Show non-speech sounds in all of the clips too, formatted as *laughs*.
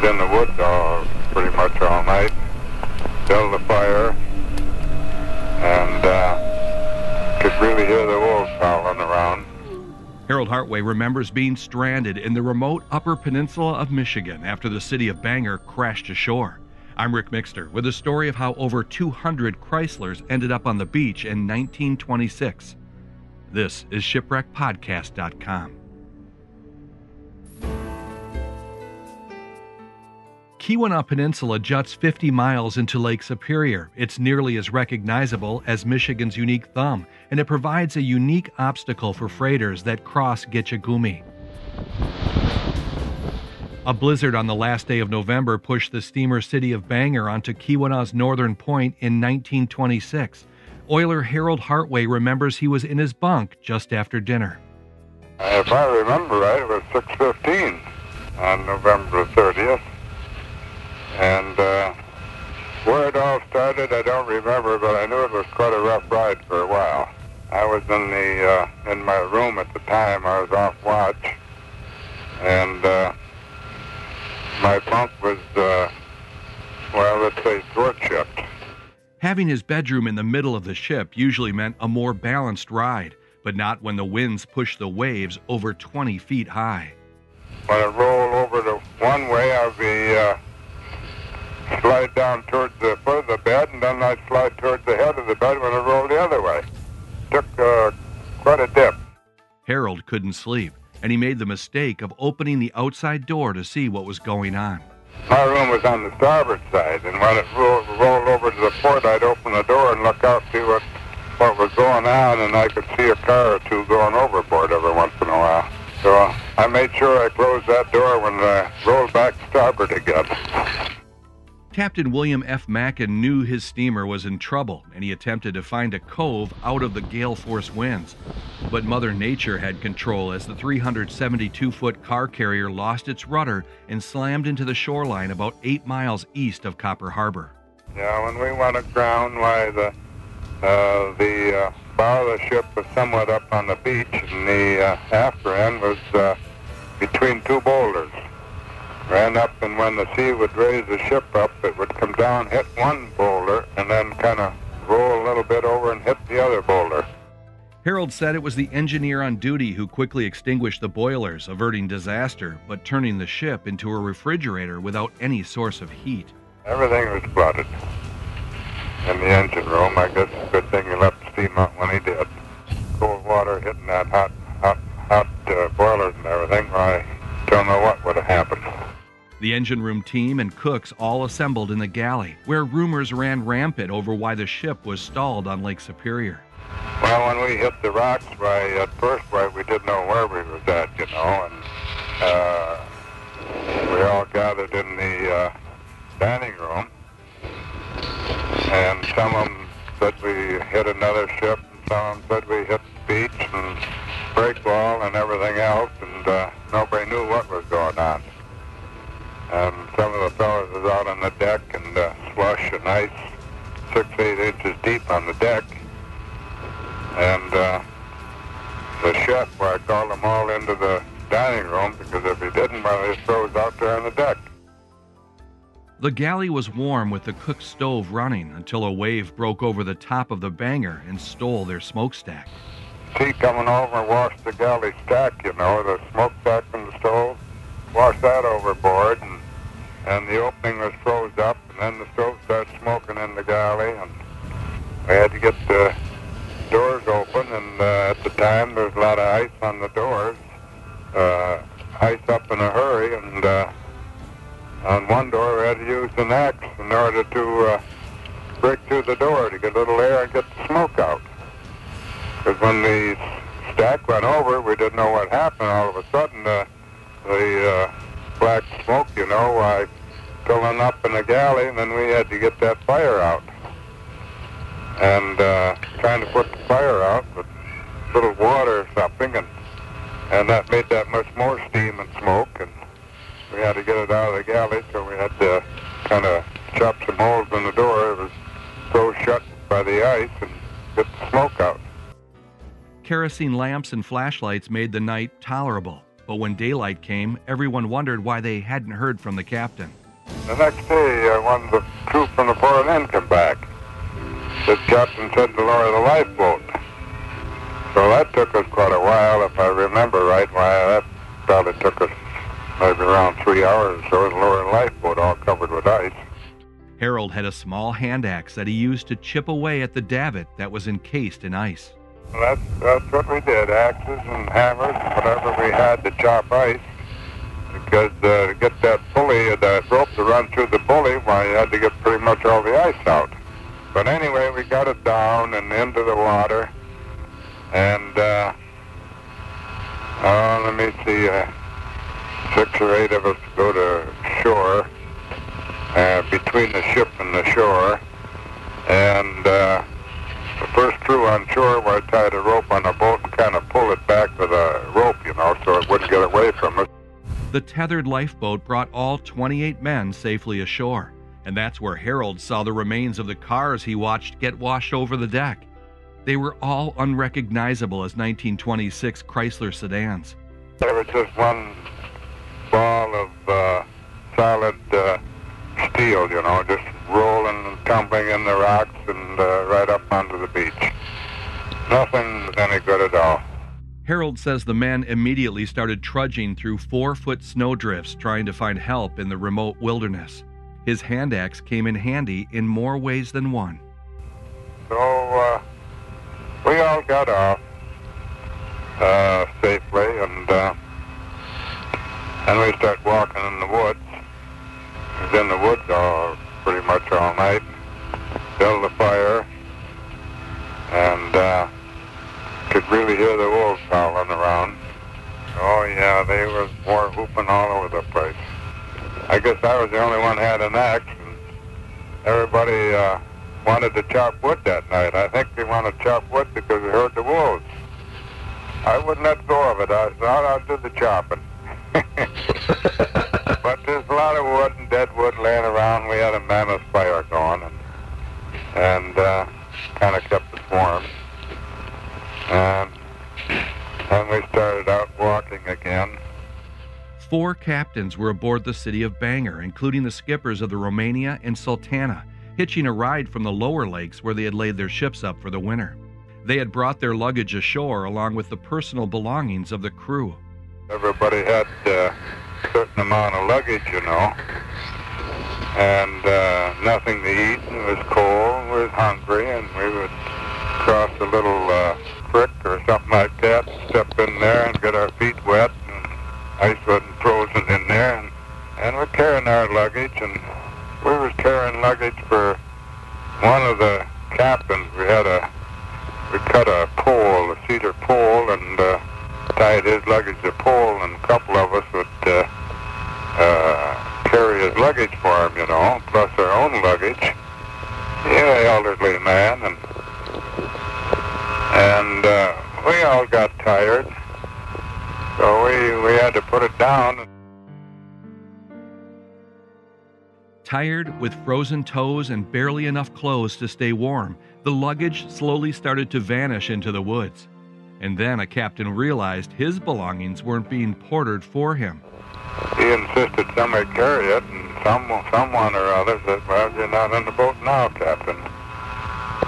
was in the woods all pretty much all night. Built a fire, and uh, could really hear the wolves howling around. Harold Hartway remembers being stranded in the remote Upper Peninsula of Michigan after the city of Bangor crashed ashore. I'm Rick Mixter with a story of how over 200 Chryslers ended up on the beach in 1926. This is shipwreckpodcast.com. Keweenaw Peninsula juts 50 miles into Lake Superior. It's nearly as recognizable as Michigan's unique thumb, and it provides a unique obstacle for freighters that cross Gitche Gumee. A blizzard on the last day of November pushed the steamer city of Bangor onto Keweenaw's northern point in 1926. Oiler Harold Hartway remembers he was in his bunk just after dinner. If I remember right, it was 6.15 on November 30th. And uh, where it all started, I don't remember, but I knew it was quite a rough ride for a while. I was in the uh, in my room at the time. I was off watch, and uh, my bunk was, uh, well, let's say, thwart shipped. Having his bedroom in the middle of the ship usually meant a more balanced ride, but not when the winds pushed the waves over 20 feet high. When it rolled over to one way, I'd be uh, slide down towards the foot of the bed, and then I'd slide towards the head of the bed when it rolled the other way. Took uh, quite a dip. Harold couldn't sleep, and he made the mistake of opening the outside door to see what was going on. My room was on the starboard side, and when it rolled, rolled over to the port, I'd open the door and look out, see what what was going on, and I could see a car or two going overboard every once in a while. So I made sure I closed that door when I rolled back starboard again. Captain William F. Mackin knew his steamer was in trouble and he attempted to find a cove out of the gale force winds. But Mother Nature had control as the 372 foot car carrier lost its rudder and slammed into the shoreline about eight miles east of Copper Harbor. Yeah, when we went aground, why the uh, the uh, bow of the ship was somewhat up on the beach, and the uh, after end was uh, between two boulders. Ran up, and when the sea would raise the ship up, it would come down, hit one boulder, and then kind of roll a little bit over and hit the other boulder. Harold said it was the engineer on duty who quickly extinguished the boilers, averting disaster, but turning the ship into a refrigerator without any source of heat. Everything was flooded in the engine room. I guess it's a good thing he left the steam out when he did. Cold water hitting that hot, hot, hot uh, boilers and everything. I don't know what would have happened. The engine room team and cooks all assembled in the galley, where rumors ran rampant over why the ship was stalled on Lake Superior. Well, when we hit the rocks, why at first, why we didn't know where we was at, you know, and uh, we all gathered in the uh, dining room, and some of them said we hit another ship, and some of them said we hit the beach and breakwall and everything else, and uh, nobody knew what was going on. And some of the fellows was out on the deck and uh, slush and ice, six, eight inches deep on the deck. And uh, the chef, well, I called them all into the dining room because if he didn't, well, he froze out there on the deck. The galley was warm with the cook stove running until a wave broke over the top of the Bangor and stole their smokestack. Sea coming over and washed the galley stack, you know, the smokestack from the stove, washed that overboard, and, and the opening was froze up, and then the stove started smoking in the galley, and we had to get the doors open, and uh, at the time there was a lot of ice on the doors, uh, ice up in a hurry, and uh, on one door we had to use an axe in order to uh, break through the door to get a little air and get the smoke out. Because when the stack went over, we didn't know what happened. All of a sudden, uh, the uh, black smoke, you know, uh, filling up in the galley, and then we had to get that fire out. And uh, trying to put the fire out with a little water or something, and and that made that much more steam and smoke, and we had to get it out of the galley, so we had to kind of chop some holes in the door. It was so shut by the ice and get the smoke out. Kerosene lamps and flashlights made the night tolerable, but when daylight came, everyone wondered why they hadn't heard from the captain. The next day, uh, one of the crew from the port end came back. The captain said to lower the lifeboat. So that took us quite a while, if I remember right. Why that probably took us maybe around three hours or so to lower the lifeboat, all covered with ice. Harold had a small hand axe that he used to chip away at the davit that was encased in ice. Well, that's, that's what we did, axes and hammers, whatever we had to chop ice. Because uh, to get that pulley, that rope to run through the pulley, why, you had to get pretty much all the ice out. But anyway, we got it down and into the water. And, uh, uh, let me see, uh, six or eight of us go to shore, uh, between the ship and the shore. And, uh, the first crew on shore where I tied a rope on the boat and kind of pull it back with a rope, you know, so it wouldn't get away from us. The tethered lifeboat brought all 28 men safely ashore, and that's where Harold saw the remains of the cars he watched get washed over the deck. They were all unrecognizable as 1926 Chrysler sedans. There was just one ball of uh, solid uh, steel, you know, just rolling and tumbling in the rocks and uh, right up onto the beach. Nothing was any good at all. Harold says the man immediately started trudging through four foot snowdrifts trying to find help in the remote wilderness. His hand axe came in handy in more ways than one. So uh, we all got off uh, safely, and uh, and we start walking in the woods. We was in the woods all pretty much all night. Built a fire, and uh, could really hear the wolves around. Oh yeah, they was more whooping all over the place. I guess I was the only one had an axe, and everybody uh, wanted to chop wood that night. I think they wanted to chop wood because they heard the wolves. I wouldn't let go of it. I thought I'd do the chopping. *laughs* but there's a lot of wood and dead wood laying around. We had a mammoth fire going, and and uh, kind of kept us warm. And then we started out walking again. Four captains were aboard the city of Bangor, including the skippers of the Romania and Sultana, hitching a ride from the lower lakes where they had laid their ships up for the winter. They had brought their luggage ashore along with the personal belongings of the crew. Everybody had uh, a certain amount of luggage, you know, and uh, nothing to eat. It was cold, we was hungry, and we would cross a little uh, creek or something like that, step in there and get our feet wet, and ice wasn't frozen in there, and, and we're carrying our luggage, and we was carrying luggage for one of the captains. We had a, we cut a pole, a cedar pole, and uh, tied his luggage to a pole, and a couple of us would uh, uh, carry his luggage for him, you know, plus our own luggage. Yeah, elderly man, and and uh, we all got tired, so we we had to put it down. Tired, with frozen toes and barely enough clothes to stay warm, the luggage slowly started to vanish into the woods. And then a captain realized his belongings weren't being portered for him. He insisted somebody carry it, and some someone or other said, "Well, you're not in the boat now, Captain."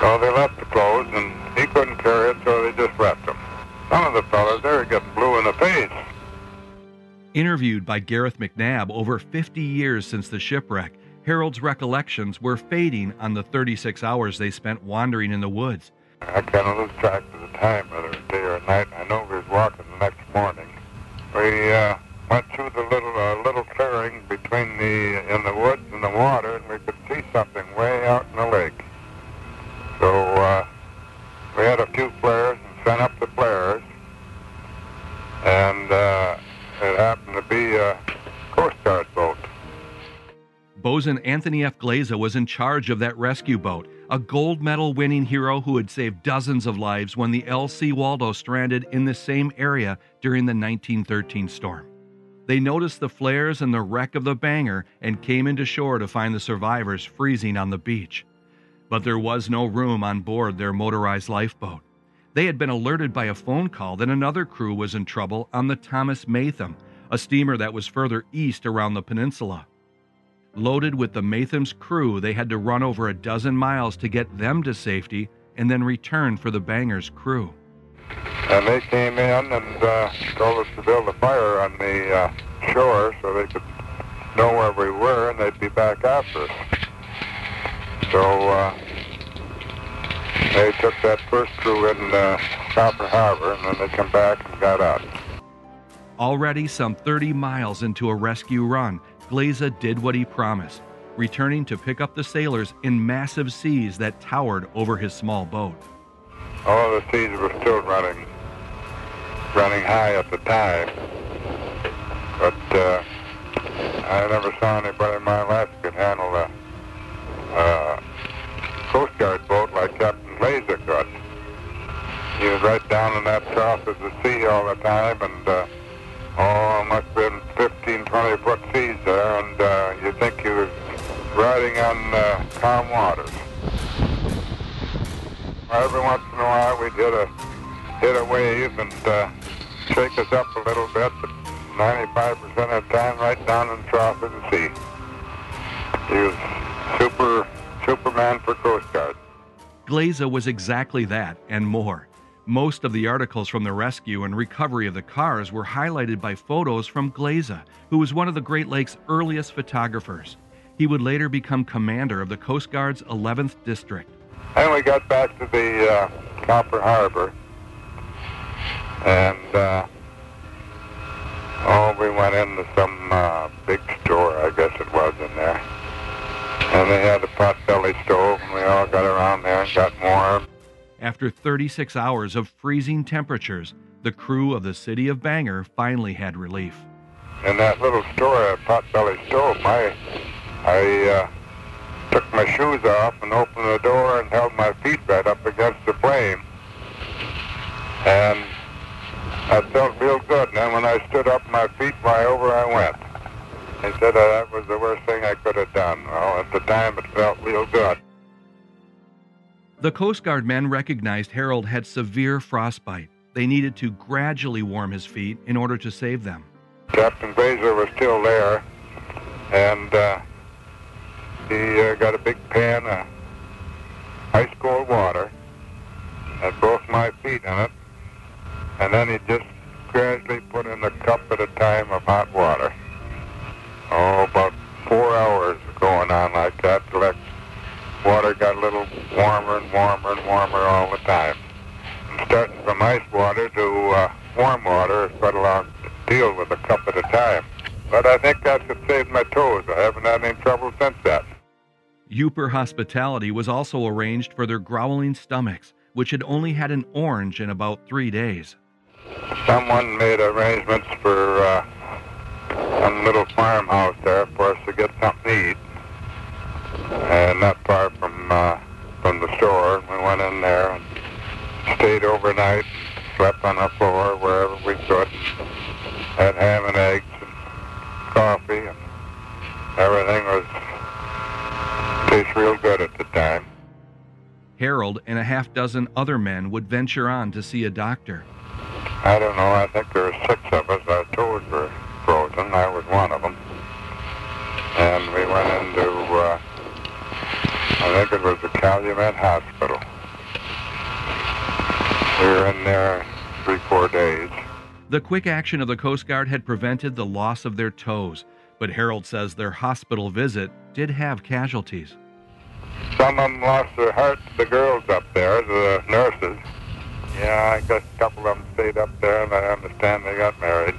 So they left the clothes, and he couldn't carry it, so they just left him. Some of the fellas there getting blue in the face. Interviewed by Gareth McNabb over 50 years since the shipwreck, Harold's recollections were fading on the 36 hours they spent wandering in the woods. I kind of lose track of the time, whether it was day or night. I know we was walking the next morning. We uh, went through the little uh, little clearing between the in the woods and the water, and we could see something way out in the lake. So uh, we had a few flares and sent up the flares, and uh, it happened to be a Coast Guard boat. Bosun Anthony F. Glaza was in charge of that rescue boat, a gold medal winning hero who had saved dozens of lives when the L.C. Waldo stranded in the same area during the 1913 storm. They noticed the flares and the wreck of the Bangor and came into shore to find the survivors freezing on the beach. But there was no room on board their motorized lifeboat. They had been alerted by a phone call that another crew was in trouble on the Thomas Maytham, a steamer that was further east around the peninsula. Loaded with the Maytham's crew, they had to run over a dozen miles to get them to safety and then return for the Bangor's crew. And they came in and uh, told us to build a fire on the uh, shore so they could know where we were and they'd be back after us. So uh, they took that first crew in uh, Copper Harbor and then they come back and got out. Already some 30 miles into a rescue run, Glaza did what he promised, returning to pick up the sailors in massive seas that towered over his small boat. All the seas were still running, running high at the time. But uh, I never saw anybody in my life could handle a, a Coast Guard boat like Captain Glaza could. He was right down in that trough of the sea all the time, and uh, oh, must have been 15, 20 foot seas there, and uh, you'd think he was riding on uh, calm waters. Every once in a while we'd hit a, hit a wave and uh, shake us up a little bit, but 95% of the time right down in the trough of the sea. He was super, Superman for Coast Guard. Glaza was exactly that and more. Most of the articles from the rescue and recovery of the cars were highlighted by photos from Glaza, who was one of the Great Lakes' earliest photographers. He would later become commander of the Coast Guard's 11th District. And we got back to the uh, Copper Harbor, and uh, oh, we went into some uh, big store, I guess it was in there, and they had a pot-belly stove, and we all got around there and got warm. After 36 hours of freezing temperatures, the crew of the city of Bangor finally had relief. In that little store, a pot-belly stove, my, I uh, took my shoes off and opened the door and held my feet right up against the flame. And I felt real good. And then when I stood up, my feet, fly over I went. He said uh, that was the worst thing I could have done. Well, at the time, it felt real good. The Coast Guard men recognized Harold had severe frostbite. They needed to gradually warm his feet in order to save them. Captain Glaza was still there, and uh, he uh, got a big pan of ice cold water, had both my feet in it, and then he just gradually put in a cup at a time of hot water. Hours going on like that till that water got a little warmer and warmer and warmer all the time. And starting from ice water to uh, warm water is quite a long deal with a cup at a time. But I think that's what saved my toes. I haven't had any trouble since that. Yooper Hospitality was also arranged for their growling stomachs, which had only had an orange in about three days. Someone made arrangements for uh, some little farmhouse there for us to get something to eat and not far from uh, from the store. We went in there and stayed overnight, slept on the floor wherever we could, had ham and eggs and coffee, and everything was tastes real good at the time. Harold and a half dozen other men would venture on to see a doctor. I don't know. I think there were six of us. Our toes were I was one of them, and we went into. Uh, I think it was the Calumet Hospital. We were in there three, four days. The quick action of the Coast Guard had prevented the loss of their toes, but Harold says their hospital visit did have casualties. Some of them lost their hearts, the girls up there, the nurses. Yeah, I guess a couple of them stayed up there, and I understand they got married.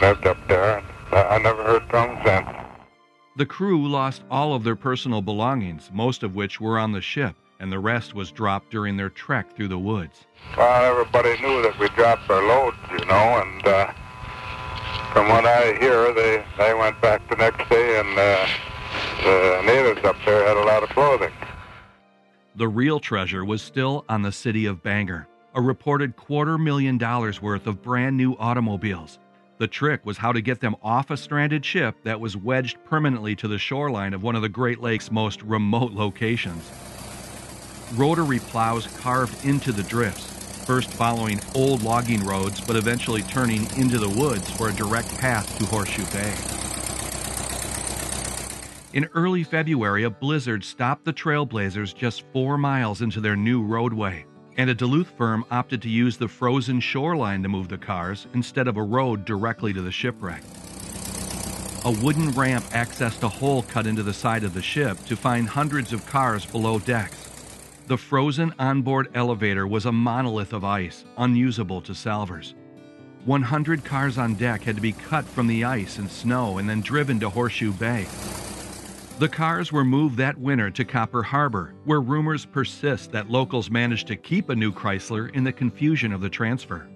Lived up there, I never heard from them since. The crew lost all of their personal belongings, most of which were on the ship, and the rest was dropped during their trek through the woods. Well, everybody knew that we dropped our loads, you know, and uh, from what I hear, they, they went back the next day, and uh, the natives up there had a lot of clothing. The real treasure was still on the city of Bangor, a reported quarter million dollars worth of brand new automobiles. The trick was how to get them off a stranded ship that was wedged permanently to the shoreline of one of the Great Lakes' most remote locations. rotary plows carved into the drifts, first following old logging roads but eventually turning into the woods for a direct path to Horseshoe Bay. In early February, a blizzard stopped the Trailblazers just four miles into their new roadway, and a Duluth firm opted to use the frozen shoreline to move the cars instead of a road directly to the shipwreck. A wooden ramp accessed a hole cut into the side of the ship to find hundreds of cars below decks. The frozen onboard elevator was a monolith of ice, unusable to salvers. 100 cars on deck had to be cut from the ice and snow and then driven to Horseshoe Bay. The cars were moved that winter to Copper Harbor, where rumors persist that locals managed to keep a new Chrysler in the confusion of the transfer.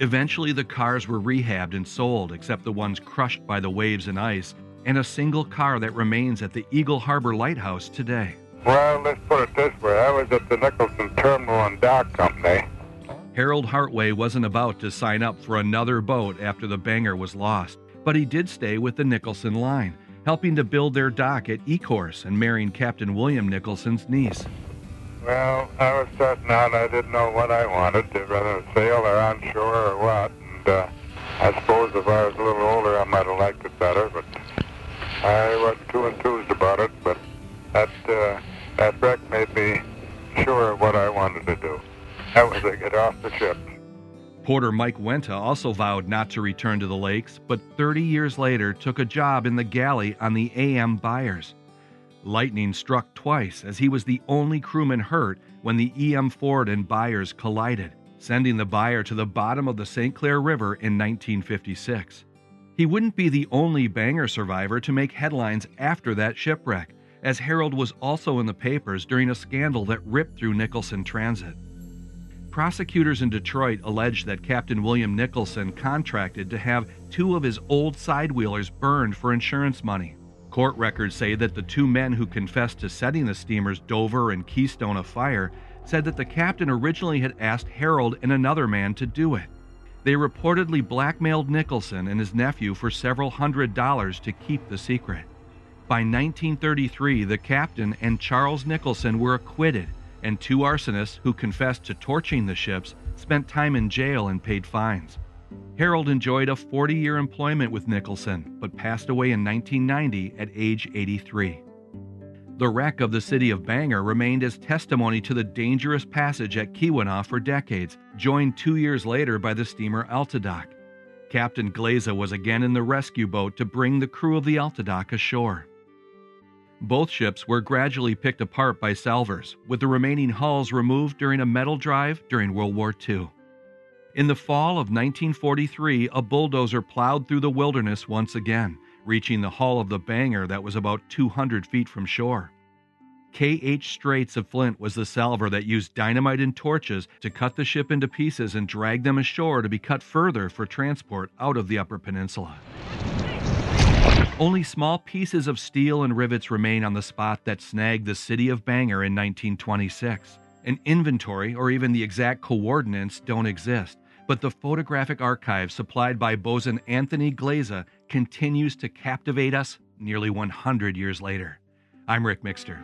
Eventually, the cars were rehabbed and sold, except the ones crushed by the waves and ice, and a single car that remains at the Eagle Harbor Lighthouse today. Well, let's put it this way. I was at the Nicholson Terminal and Dock Company. Harold Hartway wasn't about to sign up for another boat after the Bangor was lost, but he did stay with the Nicholson line helping to build their dock at Ecorse and marrying Captain William Nicholson's niece. Well, I was starting out. I didn't know what I wanted, whether to sail or on shore or what. And uh, I suppose if I was a little older, I might have liked it better, but I wasn't too enthused about it. But that uh, that wreck made me sure of what I wanted to do. That was to get off the ship. Porter Mike Wenta also vowed not to return to the lakes, but 30 years later took a job in the galley on the AM Byers. Lightning struck twice as he was the only crewman hurt when the EM Ford and Byers collided, sending the Byer to the bottom of the St. Clair River in 1956. He wouldn't be the only Bangor survivor to make headlines after that shipwreck, as Harold was also in the papers during a scandal that ripped through Nicholson Transit. Prosecutors in Detroit alleged that Captain William Nicholson contracted to have two of his old sidewheelers burned for insurance money. Court records say that the two men who confessed to setting the steamers Dover and Keystone afire said that the captain originally had asked Harold and another man to do it. They reportedly blackmailed Nicholson and his nephew for several hundred dollars to keep the secret. By 1933, the captain and Charles Nicholson were acquitted and two arsonists who confessed to torching the ships spent time in jail and paid fines. Harold enjoyed a 40 year employment with Nicholson, but passed away in 1990 at age 83. The wreck of the city of Bangor remained as testimony to the dangerous passage at Keweenaw for decades, joined two years later by the steamer Altadoc. Captain Glaza was again in the rescue boat to bring the crew of the Altadoc ashore. Both ships were gradually picked apart by salvers, with the remaining hulls removed during a metal drive during World War II. In the fall of 1943, a bulldozer plowed through the wilderness once again, reaching the hull of the Bangor that was about 200 feet from shore. K.H. Straits of Flint was the salver that used dynamite and torches to cut the ship into pieces and drag them ashore to be cut further for transport out of the Upper Peninsula. Only small pieces of steel and rivets remain on the spot that snagged the city of Bangor in 1926. An inventory or even the exact coordinates don't exist, but the photographic archive supplied by bosun Anthony Glaza continues to captivate us nearly 100 years later. I'm Rick Mixter.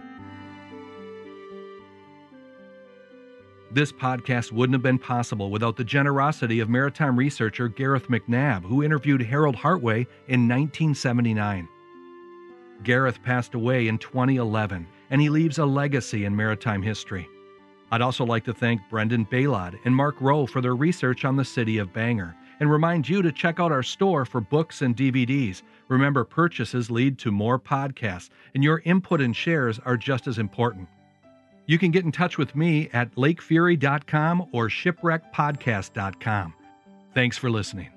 This podcast wouldn't have been possible without the generosity of maritime researcher Gareth McNabb, who interviewed Harold Hartway in 1979. Gareth passed away in 2011, and he leaves a legacy in maritime history. I'd also like to thank Brendan Baillod and Mark Rowe for their research on the city of Bangor, and remind you to check out our store for books and DVDs. Remember, purchases lead to more podcasts, and your input and shares are just as important. You can get in touch with me at lakefury.com or shipwreckpodcast.com. Thanks for listening.